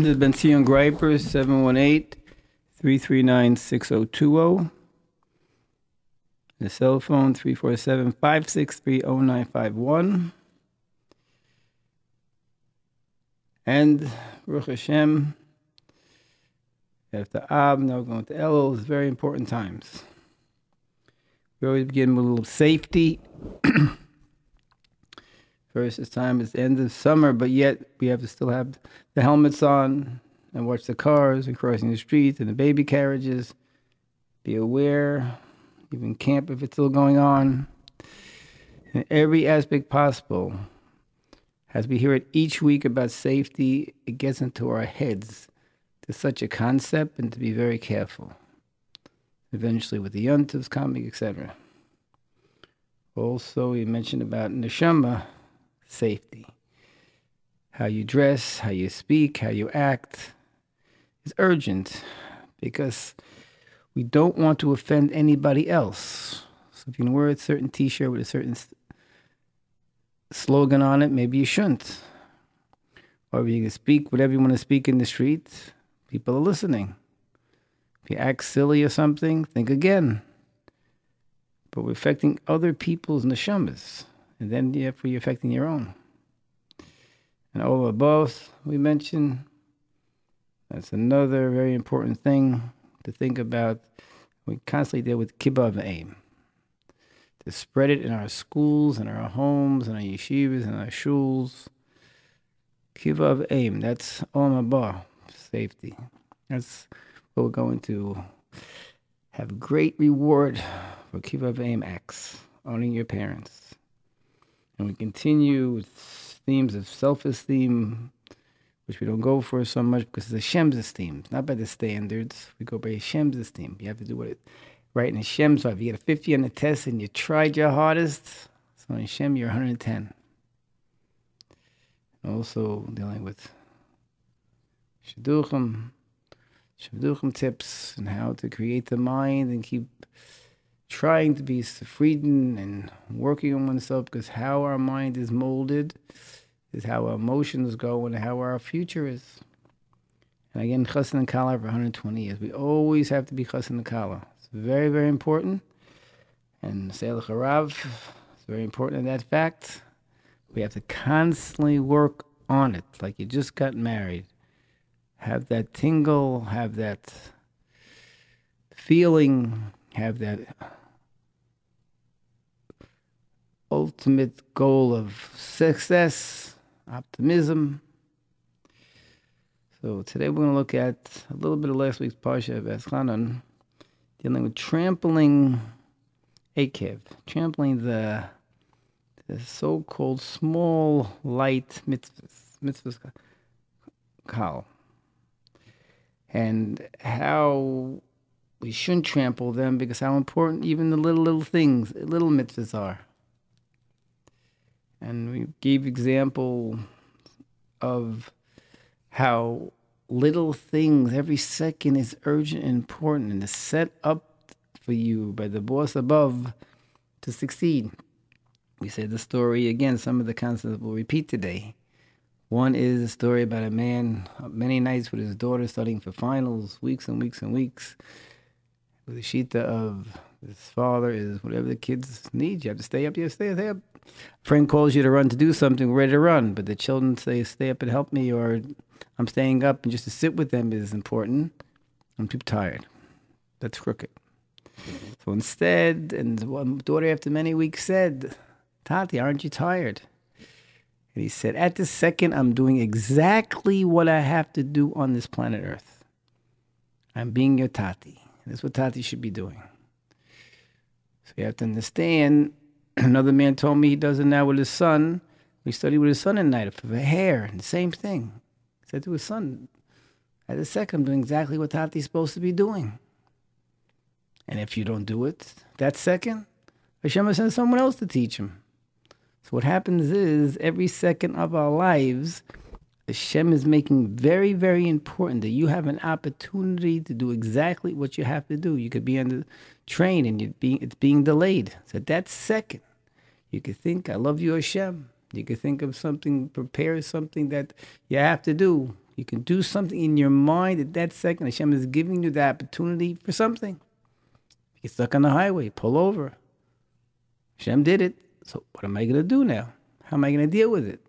has been Sion Greiper, 718 339 6020. The cell phone, 347 563 0951. And Ruch Hashem, after Ab, now we're going to Elul. It's very important times. We always begin with a little safety. First, this time it's the end of summer, but yet we have to still have the helmets on and watch the cars and crossing the streets and the baby carriages. Be aware, even camp if it's still going on. In every aspect possible, as we hear it each week about safety, it gets into our heads to such a concept and to be very careful. Eventually, with the yuntas coming, etc. Also, we mentioned about neshama safety. How you dress, how you speak, how you act is urgent because we don't want to offend anybody else. So if you can wear a certain T-shirt with a certain slogan on it, maybe you shouldn't. Or if you can speak whatever you want to speak in the street, people are listening. If you act silly or something, think again. But we're affecting other people's neshamas, and then therefore you're affecting your own. And over above, we mentioned, that's another very important thing to think about. We constantly deal with kibbutz aim to spread it in our schools, in our homes, in our yeshivas, in our shuls. Kivav aim, that's Olam Haba, safety. That's what we're going to have great reward for Kivav aim acts, owning your parents. And we continue with themes of self-esteem, which we don't go for so much because it's Hashem's esteem, not by the standards. We go by Hashem's esteem. You have to do what it right in Hashem. So if you get a 50 on the test and you tried your hardest, so in Hashem you're 110. Also dealing with shidduchim, shidduchim tips and how to create the mind and keep trying to be Sefridin and working on oneself because how our mind is molded is how our emotions go and how our future is. And again, chassan and kala for 120 years. We always have to be chassan and kala It's very, very important. And Seilach Harav is very important in that fact. We have to constantly work on it, like you just got married. Have that tingle, have that feeling, have that ultimate goal of success, optimism. So today we're going to look at a little bit of last week's Parsha of Eschanan dealing with trampling Akev, trampling the, the so-called small, light mitzvahs, mitzvahs kal, and how we shouldn't trample them because how important even the little, little things, little mitzvahs are. And we gave example of how little things every second is urgent and important and is set up for you by the boss above to succeed. We said the story again, some of the concepts we'll repeat today. One is a story about a man many nights with his daughter studying for finals, weeks and weeks and weeks. With the shita of his father is whatever the kids need, you have to stay up, you have to stay, stay up. Friend calls you to run to do something, we're ready to run, but the children say, stay up and help me, or I'm staying up and just to sit with them is important. I'm too tired. That's crooked. So instead, and one daughter after many weeks said, Tati, aren't you tired? And he said, At this second, I'm doing exactly what I have to do on this planet Earth. I'm being your Tati. That's what Tati should be doing. So you have to understand. Another man told me he does it now with his son. We study with his son at night for the hair, and the same thing He said to his son, at the second, doing exactly what Tati's supposed to be doing. And if you don't do it, that second, Hashem will send someone else to teach him. So what happens is every second of our lives, Hashem is making very, very important that you have an opportunity to do exactly what you have to do. You could be on the train and you're being, it's being delayed. So that second, you could think, I love you, Hashem. You could think of something, prepare something that you have to do You can do something in your mind at that second. Hashem is giving you the opportunity for something. You get stuck on the highway, pull over. Hashem did it. So what am I going to do now? How am I going to deal with it?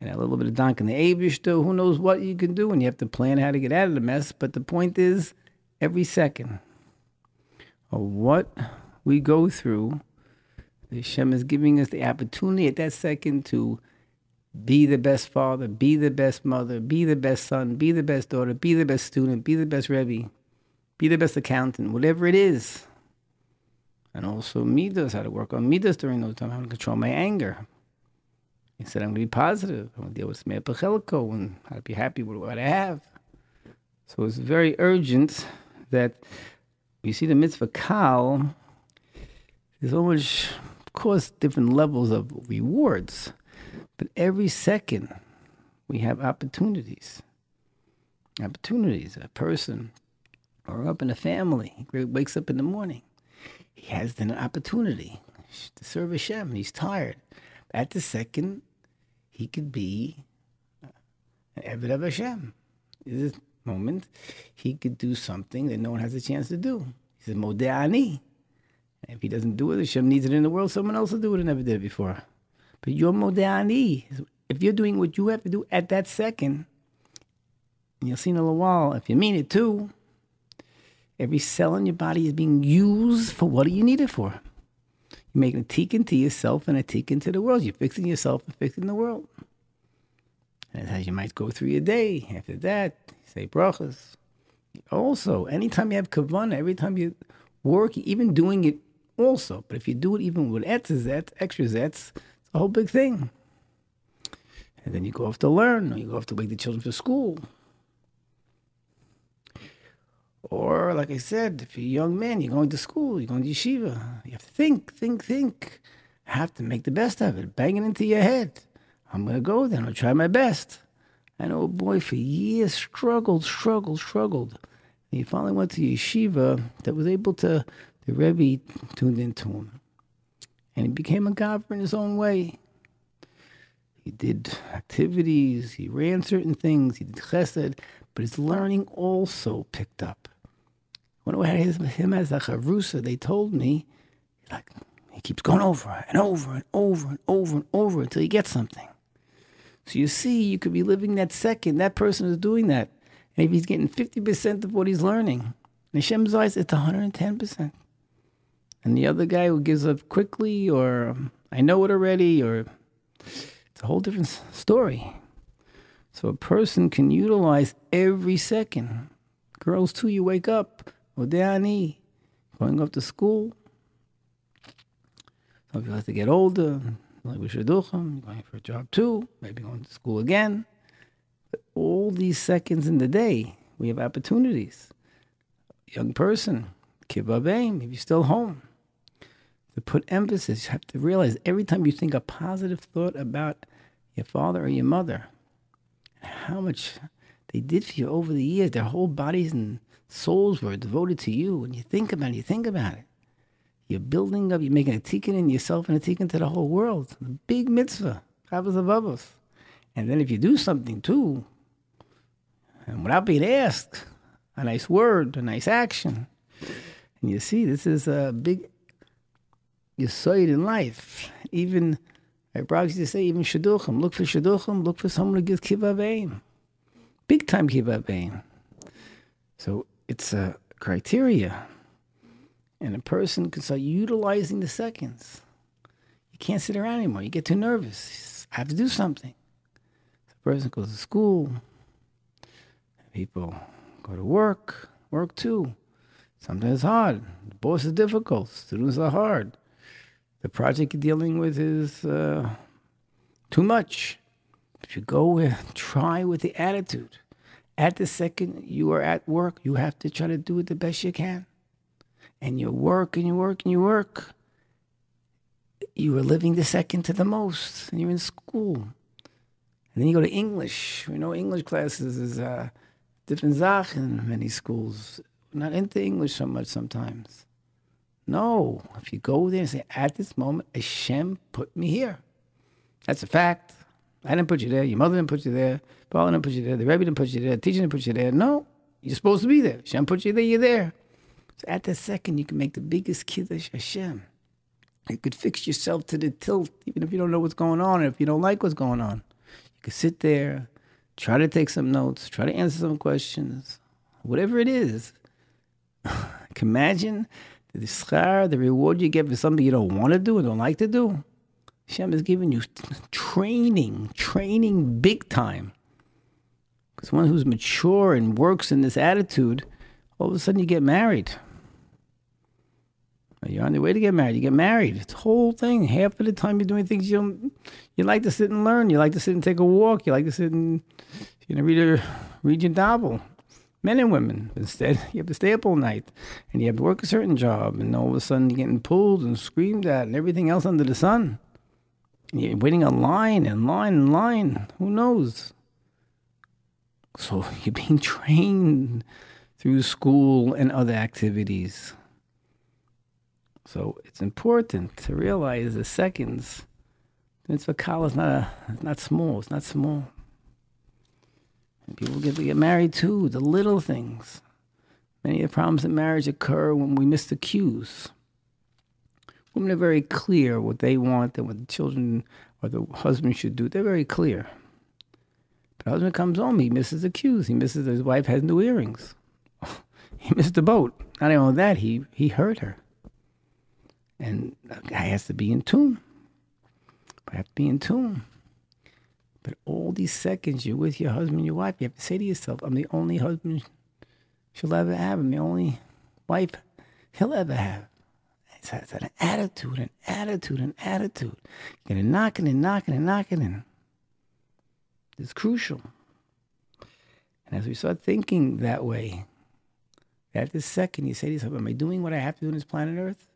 And a little bit of donk in the Abish, who knows what you can do, and you have to plan how to get out of the mess. But the point is, every second what we go through, Hashem is giving us the opportunity at that second to be the best father, be the best mother, be the best son, be the best daughter, be the best student, be the best Rebbe, be the best accountant, whatever it is. And also midas, how to work on midas during those times, how to control my anger. Said, I'm going to be positive. I'm going to deal with Smear Pachelico and how to be happy with what I have. So it's very urgent that we see the mitzvah kal. There's always, of course, different levels of rewards. But every second, we have opportunities. Opportunities. A person or up in a family wakes up in the morning. He has an opportunity to serve Hashem. He's tired. At the second, he could be an Eved of Hashem. In this moment, he could do something that no one has a chance to do. He's a Modeh If he doesn't do it, Hashem needs it in the world, someone else will do it and never did it before. But your modani, if you're doing what you have to do at that second, and you'll see in a little while, if you mean it too, every cell in your body is being used for what you need it for. You're making a tikkun to yourself and a tikkun to the world. You're fixing yourself and fixing the world. And how you might go through your day. After that, say brachas. Also, anytime you have kavanah, every time you work, even doing it also. But if you do it even with etzes, extra zets, it's a whole big thing. And then you go off to learn, or you go off to wake the children for school. Or, like I said, if you're a young man, you're going to school, you're going to yeshiva. You have to think, think, think. Have to make the best of it. Bang it into your head. I'm going to go then. I'll try my best. And a boy for years struggled, struggled, struggled. And he finally went to yeshiva that was able to, the Rebbe tuned into him and he became a god in his own way. He did activities, he ran certain things, he did chesed, but his learning also picked up. When I had him as a chavrusa, they told me, like, he keeps going over and over and over and over and over until he gets something. So you see, you could be living that second. That person is doing that. If he's getting 50% of what he's learning, in Hashem's eyes, it's 110% and the other guy who gives up quickly or um, I know it already or it's a whole different story. So a person can utilize every second. Girls too, you wake up, Odeani, going off to school. Some people have to get older, like with Shidduchim, going for a job too, maybe going to school again. But all these seconds in the day, we have opportunities. Young person, kibbud, if you're still home to put emphasis. You have to realize every time you think a positive thought about your father or your mother, how much they did for you over the years, their whole bodies and souls were devoted to you. When you think about it, you think about it. You're building up, you're making a tikkun in yourself and a tikkun to the whole world. Big mitzvah, Chavos HaLevavos. And then if you do something too, and without being asked, a nice word, a nice action, and you see, this is a big you saw it in life. Even, I you to say, even shidduchim. Look for shidduchim. Look for someone who gives kibbud Big time kibbud So it's a criteria. And a person can start utilizing the seconds. You can't sit around anymore. You get too nervous. I have to do something. The person goes to school. People go to work. Work too. Sometimes it's hard. The boss is difficult. Students are hard the project you're dealing with is uh, too much. If you go with, try with the attitude. At the second you are at work, you have to try to do it the best you can. And you work and you work and you work. You are living the second to the most, and you're in school. And then you go to English. We know English classes is uh, different zach in many schools. not into English so much sometimes. No, if you go there and say, at this moment, Hashem put me here. That's a fact. I didn't put you there. Your mother didn't put you there. Paul didn't put you there. The Rebbe didn't put you there. The teacher didn't put you there. No, you're supposed to be there. Hashem put you there. You're there. So at that second, you can make the biggest kiddush Hashem. You could fix yourself to the tilt, even if you don't know what's going on, or if you don't like what's going on. You could sit there, try to take some notes, try to answer some questions, whatever it is. can imagine the schar, the reward you get for something you don't want to do and don't like to do. Hashem is giving you training, training big time. Because one who's mature and works in this attitude, all of a sudden you get married. You're on your way to get married. You get married. It's a whole thing. Half of the time you're doing things you don't. You like to sit and learn. You like to sit and take a walk. You like to sit and you know read a read your novel. Men and women. Instead, you have to stay up all night, and you have to work a certain job, and all of a sudden you're getting pulled and screamed at, and everything else under the sun. You're waiting on line and line and line. Who knows? So you're being trained through school and other activities. So it's important to realize the seconds. Mitzvah is not a, it's not small. It's not small. And people get to get married too. The little things. Many of the problems in marriage occur when we miss the cues. Women are very clear what they want and what the children or the husband should do. They're very clear. The husband comes home, he misses the cues. He misses his wife has new earrings. He missed the boat. Not only that, he he hurt her. And the guy has to be in tune. I have to be in tune. But all these seconds you're with your husband, your wife, you have to say to yourself, I'm the only husband she'll ever have. I'm the only wife he'll ever have. It's, it's an attitude, an attitude, an attitude. You're going knocking and knocking and knocking and it's crucial. And as we start thinking that way, at this second, you say to yourself, Am I doing what I have to do on this planet Earth?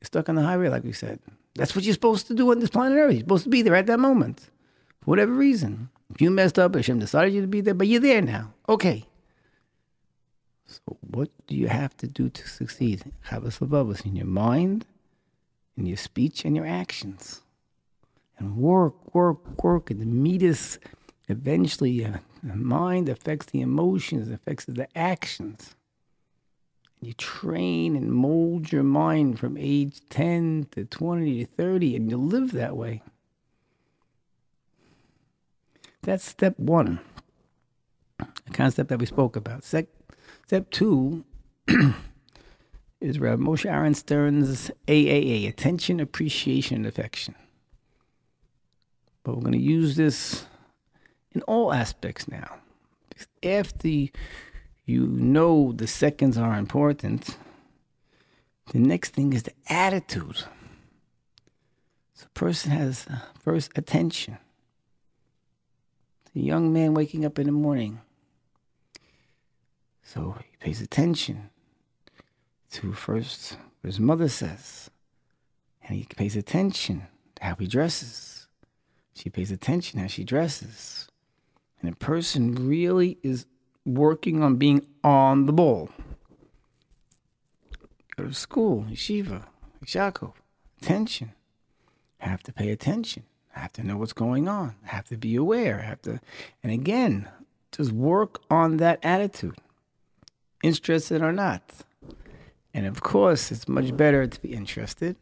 You're stuck on the highway, like we said. That's what you're supposed to do on this planet Earth. You're supposed to be there at that moment, for whatever reason. If you messed up, Hashem decided you to be there, but you're there now. Okay. So, what do you have to do to succeed? Chavos Levavos in your mind, in your speech, and your actions. And work, work, work. And the meat is eventually uh, the mind affects the emotions, affects the actions. You train and mold your mind from age 10 to 20 to 30, and you live that way. That's step one, a concept that we spoke about. Sec- step two is Rav Moshe Aaron Stern's AAA, Attention, Appreciation, and Affection. But we're going to use this in all aspects now. After you know the seconds are important, the next thing is the attitude. So, person has uh, first attention. The young man waking up in the morning. So he pays attention to first what his mother says. And he pays attention to how he dresses. She pays attention how she dresses. And a person really is working on being on the ball. Go to school, yeshiva, Yaakov, attention. Have to pay attention. Have to know what's going on. Have to be aware. Have to, and again, just work on that attitude, interested or not. And of course, it's much better to be interested.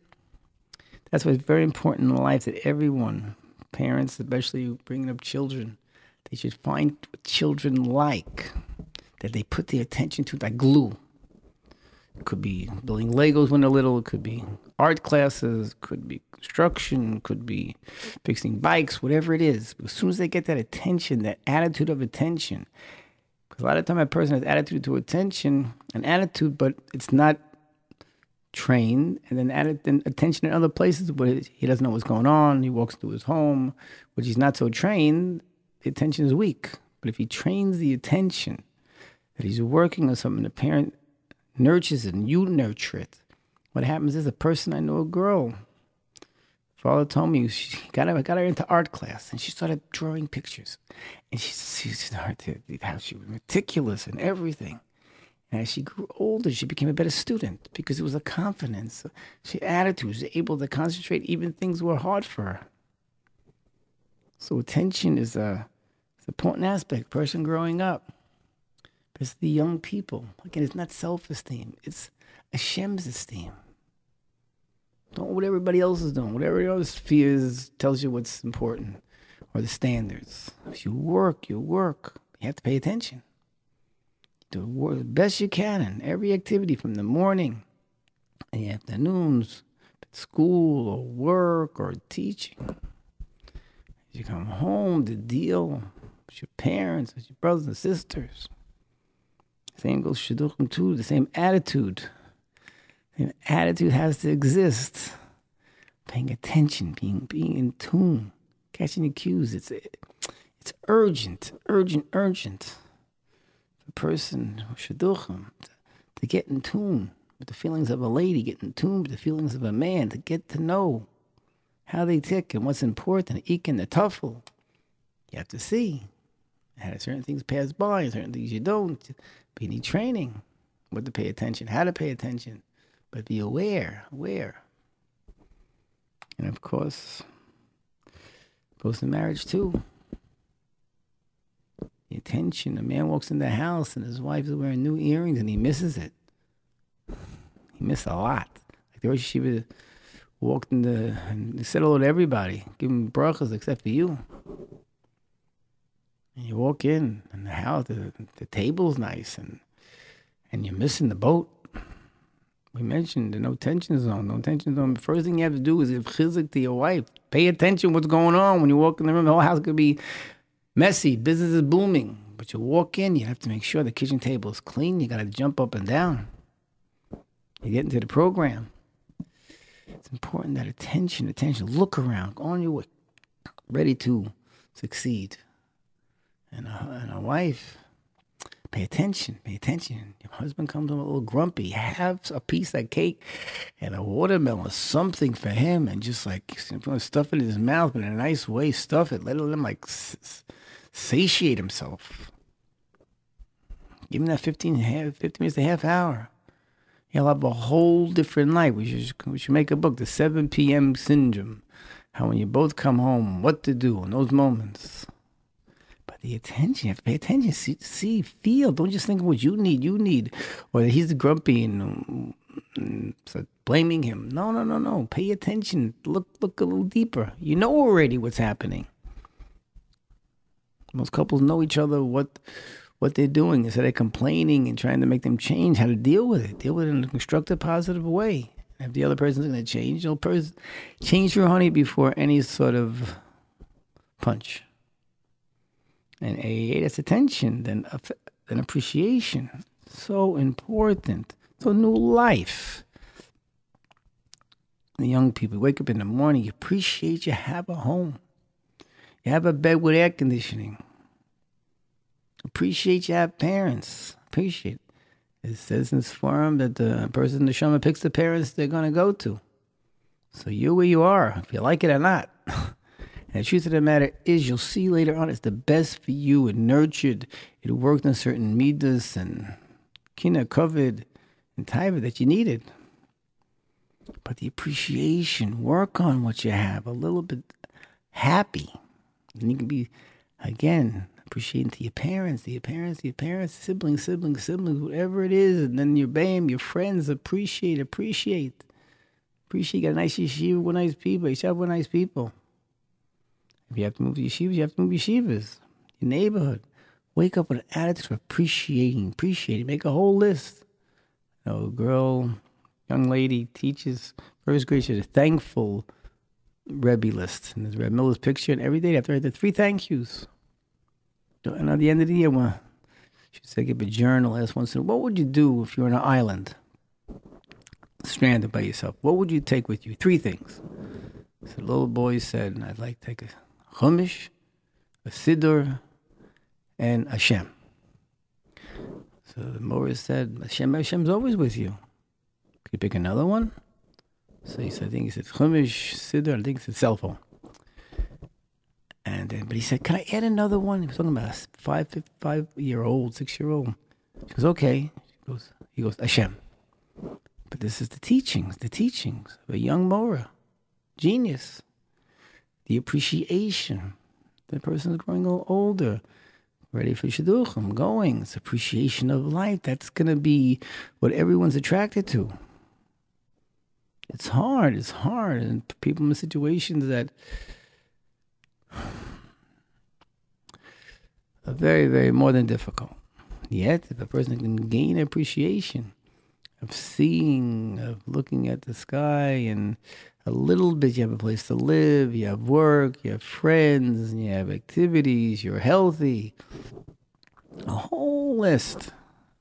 That's what's very important in life that everyone, parents, especially bringing up children, they should find what children like, that they put their attention to, like glue. It could be building Legos when they're little. It could be art classes. Could be construction. Could be fixing bikes. Whatever it is. As soon as they get that attention, that attitude of attention, because a lot of time a person has attitude to attention, an attitude, but it's not trained, and then added then attention in other places but he doesn't know what's going on. He walks to his home, which he's not so trained the attention is weak. But if he trains the attention that he's working on something, the parent nurtures it and you nurture it. What happens is a person I know a girl. Father told me she got her, got her into art class and she started drawing pictures. And she, she started how she was meticulous and everything. And as she grew older, she became a better student because it was a confidence. She attitude, she was able to concentrate even things were hard for her. So attention is a, it's an important aspect. Person growing up, it's the young people. Again, it's not self-esteem. It's Hashem's esteem. Don't what everybody else is doing. Whatever else fears tells you what's important or the standards. If you work, you work. You have to pay attention. Do the best you can in every activity from the morning and the afternoons, school or work or teaching. You come home to deal with your parents, with your brothers and sisters. Same goes shidduchim too, the same attitude. Same attitude has to exist. Paying attention, being being in tune, catching the cues. It's it's urgent, urgent, urgent. The person shidduchim to, to get in tune with the feelings of a lady, get in tune with the feelings of a man, to get to know how they tick and what's important, eek and the tuffle. You have to see how certain things pass by certain things you don't. But you need training, what to pay attention, how to pay attention, but be aware, aware. And of course, goes to marriage too. The attention. A man walks in the house and his wife is wearing new earrings and he misses it. He missed a lot. Like the Yeshiva walked in the and said hello to everybody, give him brachas except for you. And you walk in and the house, the, the table's nice, and and you're missing the boat. We mentioned the no tension zone. No tension zone. The first thing you have to do is give chizik to your wife. Pay attention what's going on when you walk in the room. The whole house could be messy. Business is booming. But you walk in, you have to make sure the kitchen table is clean. You got to jump up and down. You get into the program. It's important that attention, attention, look around, go on your way, ready to succeed. And a, and a wife, pay attention, pay attention. Your husband comes home a little grumpy, have a piece of cake and a watermelon, something for him, and just like stuff it in his mouth, but in a nice way, stuff it. Let him like satiate himself. Give him that 15, half, 15 minutes, a half hour. He'll have a whole different life. We should, we should make a book, The 7 p.m. Syndrome. How when you both come home, what to do in those moments. But the attention, you have to pay attention, see, see feel. Don't just think of what you need, you need. Or he's grumpy and, and so blaming him. No, no, no, no. Pay attention. Look, look a little deeper. You know already what's happening. Most couples know each other, what what they're doing instead of complaining and trying to make them change how to deal with it. Deal with it in a constructive, positive way. If the other person's going to change, you'll pers- change your honey before any sort of punch. And AA, that's attention, then, then appreciation. So important. So new life. The young people wake up in the morning, you appreciate you have a home. You have a bed with air conditioning. Appreciate you have parents. Appreciate it. It says in this forum that the person in the Shema picks the parents they're going to go to. So you're where you are, if you like it or not. and the truth of the matter is, you'll see later on it's the best for you and nurtured. It worked on certain midas and kina kavod and taiva that you needed. But the appreciation, work on what you have, a little bit happy. And you can be, again, appreciating to your parents, to your parents, to your parents, siblings, siblings, siblings, whatever it is, and then your bam, your friends appreciate, appreciate. Appreciate you got a nice yeshiva with nice people, yeshiva with nice people. If you have to move to yeshivas, you have to move yeshivas. Your neighborhood. Wake up with an attitude of appreciating, appreciating. Make a whole list. You know, girl, young lady teaches first grade, she's a thankful Rebbe list. And there's Rebbe Miller's picture, and every day they have to write the three thank yous. And at the end of the year, when she said, give a journal, ask once in what would you do if you were on an island, stranded by yourself? What would you take with you? Three things. So the little boy said, I'd like to take a chumash, a siddur, and a shem. So the Morris said, Hashem, Hashem's always with you. Could you pick another one? So he said, I think he said chumash, siddur, I think he a cell phone. But he said, "Can I add another one?" He was talking about a five, five year old, six year old. She goes, "Okay." He goes, "He goes, Hashem." But this is the teachings, the teachings of a young Mora, genius, the appreciation, The person is growing older, ready for shidduchim, going. It's appreciation of life. That's going to be what everyone's attracted to. It's hard. It's hard. And people in situations that very, very more than difficult. Yet, if a person can gain appreciation of seeing, of looking at the sky, and a little bit, you have a place to live, you have work, you have friends, you have activities, you're healthy. A whole list.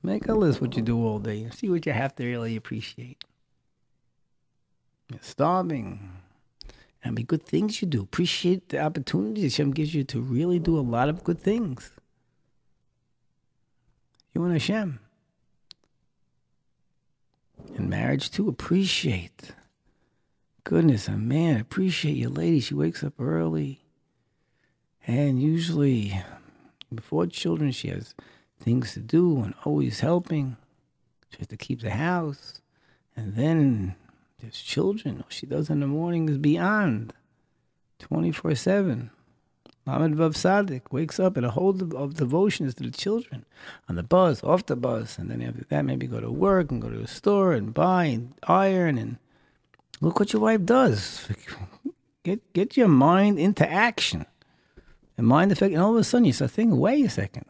Make a list what you do all day and see what you have to really appreciate. You're starving. And be good things you do. Appreciate the opportunities Hashem gives you to really do a lot of good things. You and Hashem. In marriage too, appreciate. Goodness, a man, appreciate your lady. She wakes up early. And usually before children, she has things to do and always helping. She has to keep the house. And then there's children. What she does in the morning is beyond 24 7. Lamed Vav Sadik wakes up and a whole of devotion is to the children on the bus, off the bus, and then after that, maybe go to work and go to a store and buy and iron and look what your wife does. Get get your mind into action, and mind the fact. And all of a sudden, you start thinking, wait a second,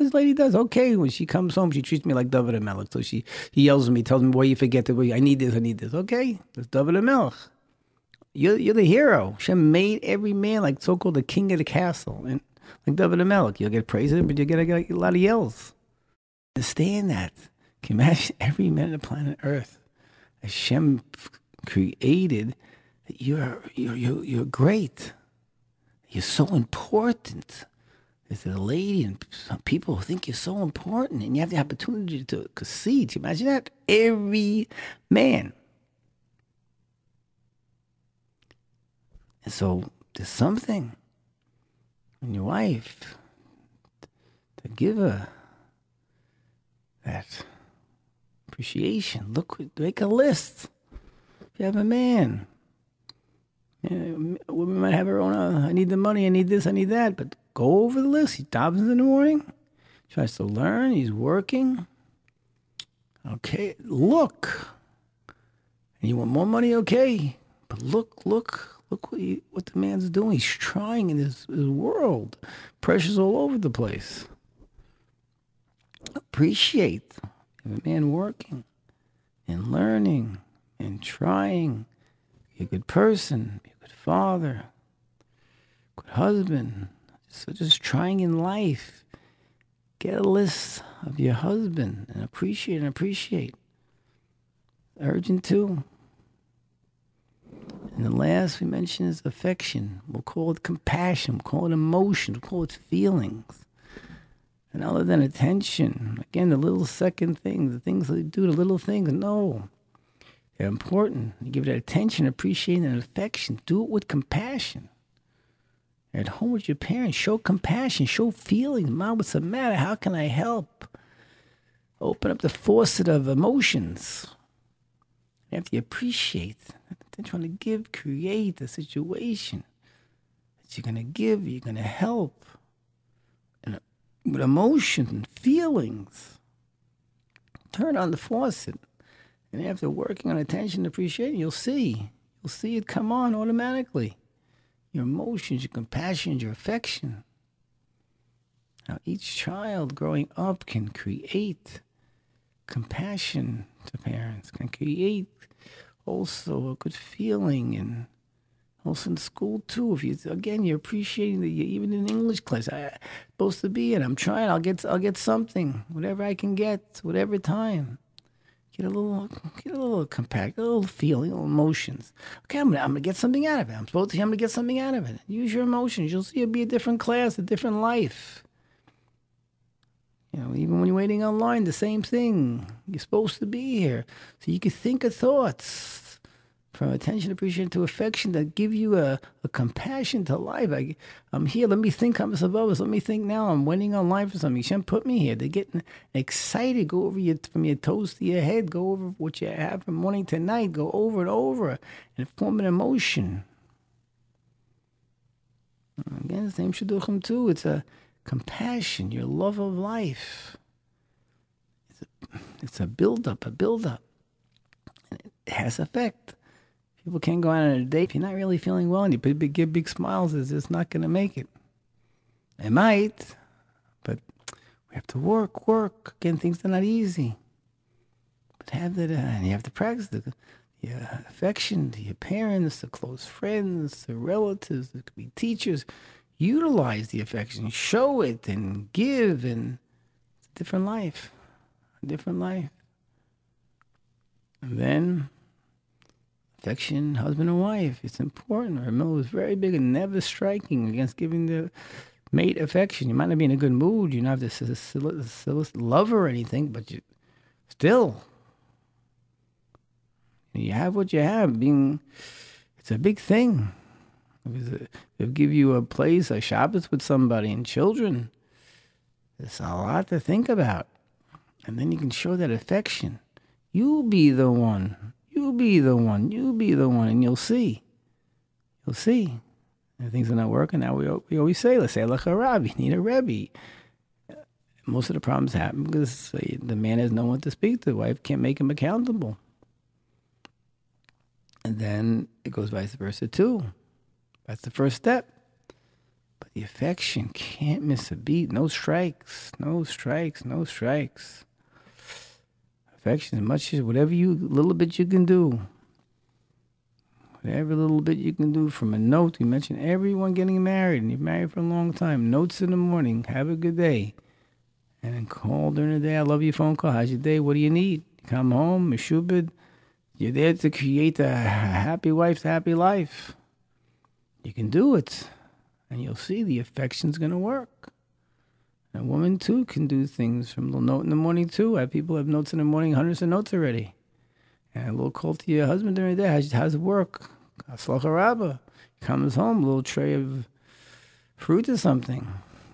this lady does okay when she comes home. She treats me like David and Melech. So she he yells at me, tells me, "Boy, you forget that. I need this. I need this." Okay, that's David and Melech. You're you're the hero. She made every man like so called the king of the castle, and like David and Melech. You'll get praise, but you a, get a lot of yells. Understand that. Can you imagine every man on the planet Earth? Hashem created that you're you're you're, you're great. You're so important is a lady and some people think you're so important and you have the opportunity to concede. Imagine that. Every man. And so there's something in your wife to give her that appreciation. Look, make a list. If you have a man, women might have her own. Uh, I need the money. I need this. I need that. But go over the list. He dabs in the morning, tries to learn, he's working. Okay, look. And you want more money? Okay. But look, look, look what, he, what the man's doing. He's trying in his, his world. Pressure's all over the place. Appreciate a man working and learning and trying. Be a good person, be a good father, good husband, so just trying in life, get a list of your husband and appreciate and appreciate. Urgent too. And the last we mentioned is affection. We'll call it compassion. We'll call it emotion. We'll call it feelings. And other than attention, again, the little second things, the things that we do, the little things, no. They're important. You give it attention, appreciation, and affection. Do it with compassion. At home with your parents. Show compassion. Show feelings. Mom, what's the matter? How can I help? Open up the faucet of emotions. You have to appreciate. They're trying to give, create a situation that you're going to give, you're going to help. And uh, with emotion and feelings. Turn on the faucet. And after working on attention and appreciation, you'll see. You'll see it come on automatically your emotions, your compassion, your affection. Now, each child growing up can create compassion to parents, can create also a good feeling and also in school too. If you again, you're appreciating that even in English class, I'm supposed to be it. I'm trying. I'll get. I'll get something, whatever I can get, whatever time get a little, get a little compact, a little feeling, a little emotions. Okay, I'm gonna, I'm gonna get something out of it. I'm supposed to, I'm gonna get something out of it. Use your emotions. You'll see it'll be a different class, a different life. You know, even when you're waiting online, the same thing. You're supposed to be here, so you can think of thoughts from attention, appreciation to affection that give you a, a compassion to life. I, I'm here. Let me think. I'm us. Let me think now. I'm waiting on life for something. Shem put me here. They're getting excited. Go over your from your toes to your head. Go over what you have from morning to night. Go over and over and form an emotion. Again, the same shidduchim too. It's a compassion, your love of life. It's a, it's a build-up, a build-up. It has effect. People can't go out on a date if you're not really feeling well and you give big smiles. It's just not going to make it. It might, but we have to work, work. Again, things are not easy. But have that, uh, and you have to practice the, your affection to your parents, the close friends, the relatives, it could be teachers. Utilize the affection, show it, and give, and it's a different life, a different life. And then affection, husband and wife. It's important. Remember, was very big and never striking against giving the mate affection. You might not be in a good mood. You don't have to love or anything, but you still you have what you have. Being, it's a big thing. They'll give you a place, a Shabbos with somebody and children. It's a lot to think about. And then you can show that affection. You'll be the one. Be the one. You be the one. And you'll see. You'll see. And things are not working now. We, we always say, let's say, like a rabbi, need a rebbe. Most of the problems happen because the man has no one to speak to. The wife can't make him accountable. And then it goes vice versa too. That's the first step. But the affection can't miss a beat. No strikes, no strikes, no strikes. Affection as much as whatever you little bit you can do. Whatever little bit you can do from a note. You mentioned everyone getting married and you're married for a long time. Notes in the morning. Have a good day. And then call during the day. I love your phone call. How's your day? What do you need? come home, Meshubed. You're there to create a happy wife's happy life. You can do it, and you'll see the affection's going to work. A woman too can do things from a little note in the morning too. I have people have notes in the morning, hundreds of notes already. And a little call to your husband during the day. How's, it work? Hatzlacha Rabbah. Comes home, a little tray of fruit or something.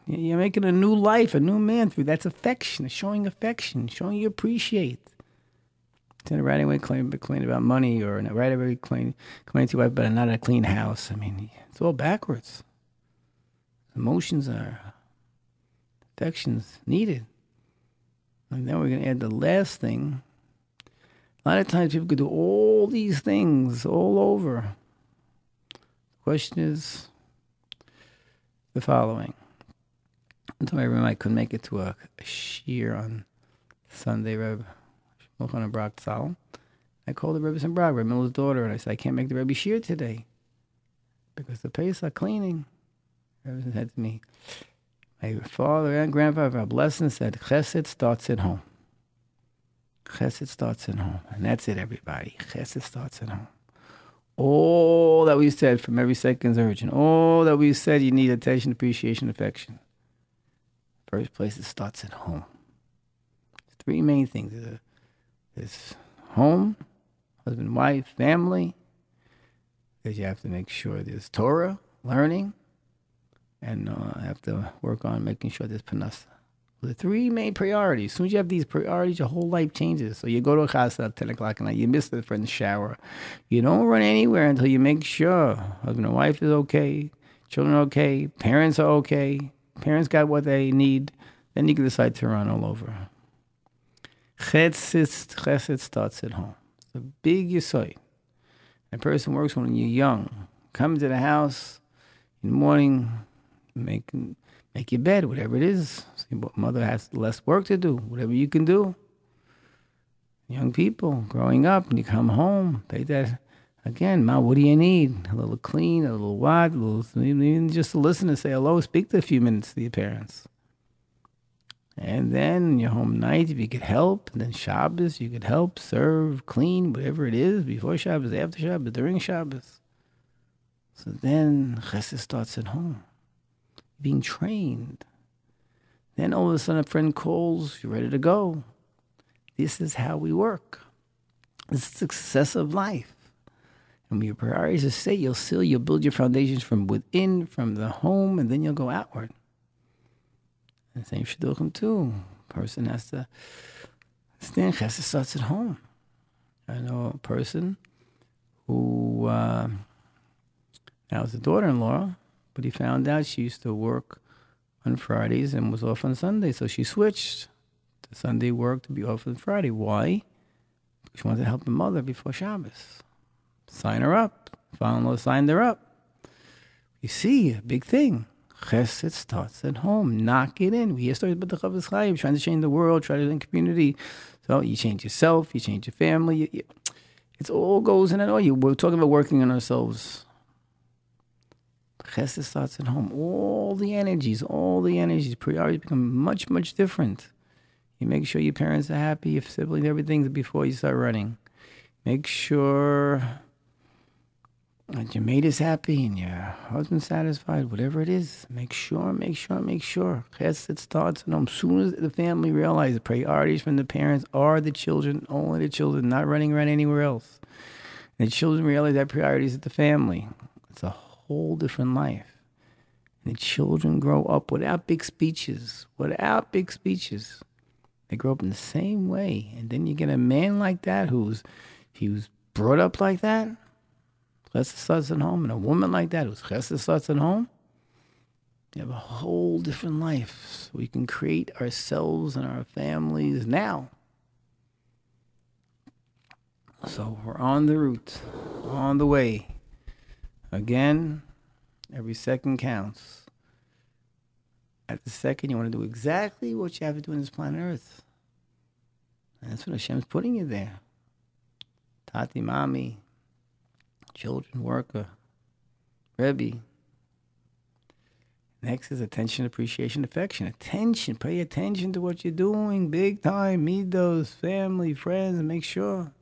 You're making a new life, a new man through. That's affection, showing affection, showing you appreciate. Instead of right away claim, claim about money or right away claim, claim to your wife, but not a clean house. I mean, it's all backwards. Emotions are, affections needed. And then we're going to add the last thing. A lot of times people could do all these things all over. The question is the following. Until remember I couldn't make it to a, a shear on Sunday, Reb. Mochana Brock. I called the Rebbe and Brock, Rebbe Miller's daughter, and I said, I can't make the Rebbe Shir today because the Pesach cleaning. Rebbe said to me, my father and grandfather, a blessing, said, Chesed starts at home. Chesed starts at home. And that's it, everybody. Chesed starts at home. All that we said from every second's urgent, all that we said you need attention, appreciation, affection. First place, it starts at home. Three main things. There's home, husband, wife, family. Because you have to make sure there's Torah, learning, and uh, have to work on making sure there's parnassah. The three main priorities. As soon as you have these priorities, your whole life changes. So you go to a chassid at 10 o'clock at night, you miss the friend's shower. You don't run anywhere until you make sure husband and wife is okay, children are okay, parents are okay, parents got what they need. Then you can decide to run all over. Chesed starts at home. It's a big yisoy. A person works when you're young. Come to the house in the morning, make make your bed, whatever it is. Mother has less work to do, whatever you can do. Young people growing up, and you come home, they that again, Ma, what do you need? A little clean, a little what, a little even just to listen and say hello, speak to a few minutes to your parents. And then your home night, if you could help, and then Shabbos, you could help, serve, clean, whatever it is, before Shabbos, after Shabbos, during Shabbos. So then Chesed starts at home, being trained. Then all of a sudden a friend calls, you're ready to go. This is how we work. Is the success of life. And when your priorities are set, you'll seal, you'll build your foundations from within, from the home, and then you'll go outward. The same shidduchim too. Person has to understand chesed starts at home. I know a person who uh, now is a daughter-in-law, but he found out she used to work on Fridays and was off on Sundays. So she switched to Sunday work to be off on Friday. Why? Because she wanted to help her mother before Shabbos. Sign her up. Father-in-law signed her up. You see, a big thing. Chesed starts at home. Knock it in. We hear stories about the Chofetz Chaim trying to change the world, trying to change the community. So you change yourself, you change your family. You, you, it all goes in and all. You we're talking about working on ourselves. Chesed starts at home. All the energies, all the energies, priorities become much, much different. You make sure your parents are happy, your siblings, everything before you start running. Make sure that your mate is happy and your husband's satisfied, whatever it is. Make sure, make sure, make sure. Chesed starts at home. As soon as the family realizes the priorities from the parents are the children, only the children, not running around anywhere else. And the children realize that priorities at the family. It's a whole different life. And the children grow up without big speeches, without big speeches. They grow up in the same way. And then you get a man like that who's he was brought up like that. Chesed starts at home, and a woman like that who's Chesed starts at home. You have a whole different life. So we can create ourselves and our families now. So we're on the route, on the way. Again, every second counts. At the second, you want to do exactly what you have to do on this planet Earth. And that's what Hashem's putting you there. Tati, mommy, children, worker, Rebbe. Next is attention, appreciation, affection. Attention, pay attention to what you're doing, big time. Meet those family, friends, and make sure.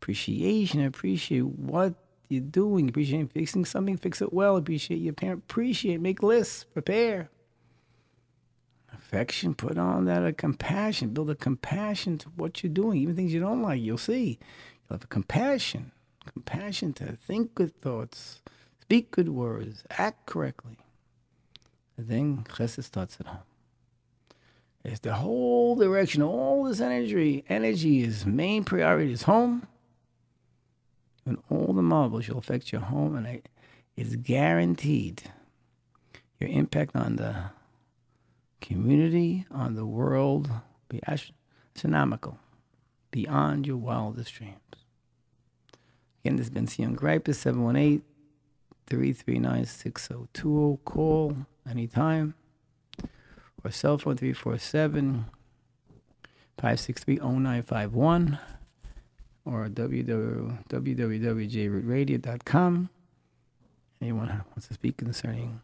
Appreciation, appreciate what you're doing. Appreciate fixing something, fix it well. Appreciate your parent. Appreciate, make lists, prepare. Affection, put on that a compassion. Build a compassion to what you're doing, even things you don't like. You'll see. You'll have a compassion. Compassion to think good thoughts, speak good words, act correctly. And then chesed starts at home. It's the whole direction, all this energy. Energy is main priority is home and all the marbles will affect your home, and it's guaranteed your impact on the community, on the world, be astronomical, beyond your wildest dreams. Again, this has been Sion Greiper, 718 339 6020. Call anytime. Or cell phone 347 563 0951 or www.jrootradio.com. Anyone wants to speak concerning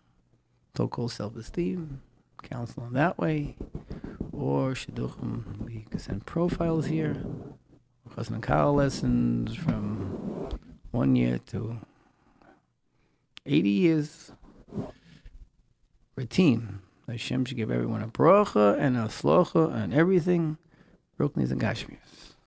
so-called self-esteem, counsel in that way, or shidduchim, we can send profiles here, Chassan Kala lessons from one year to 80 years. We're a team. Hashem should give everyone a bracha and a hatzlacha and everything. Broken and Gashmius.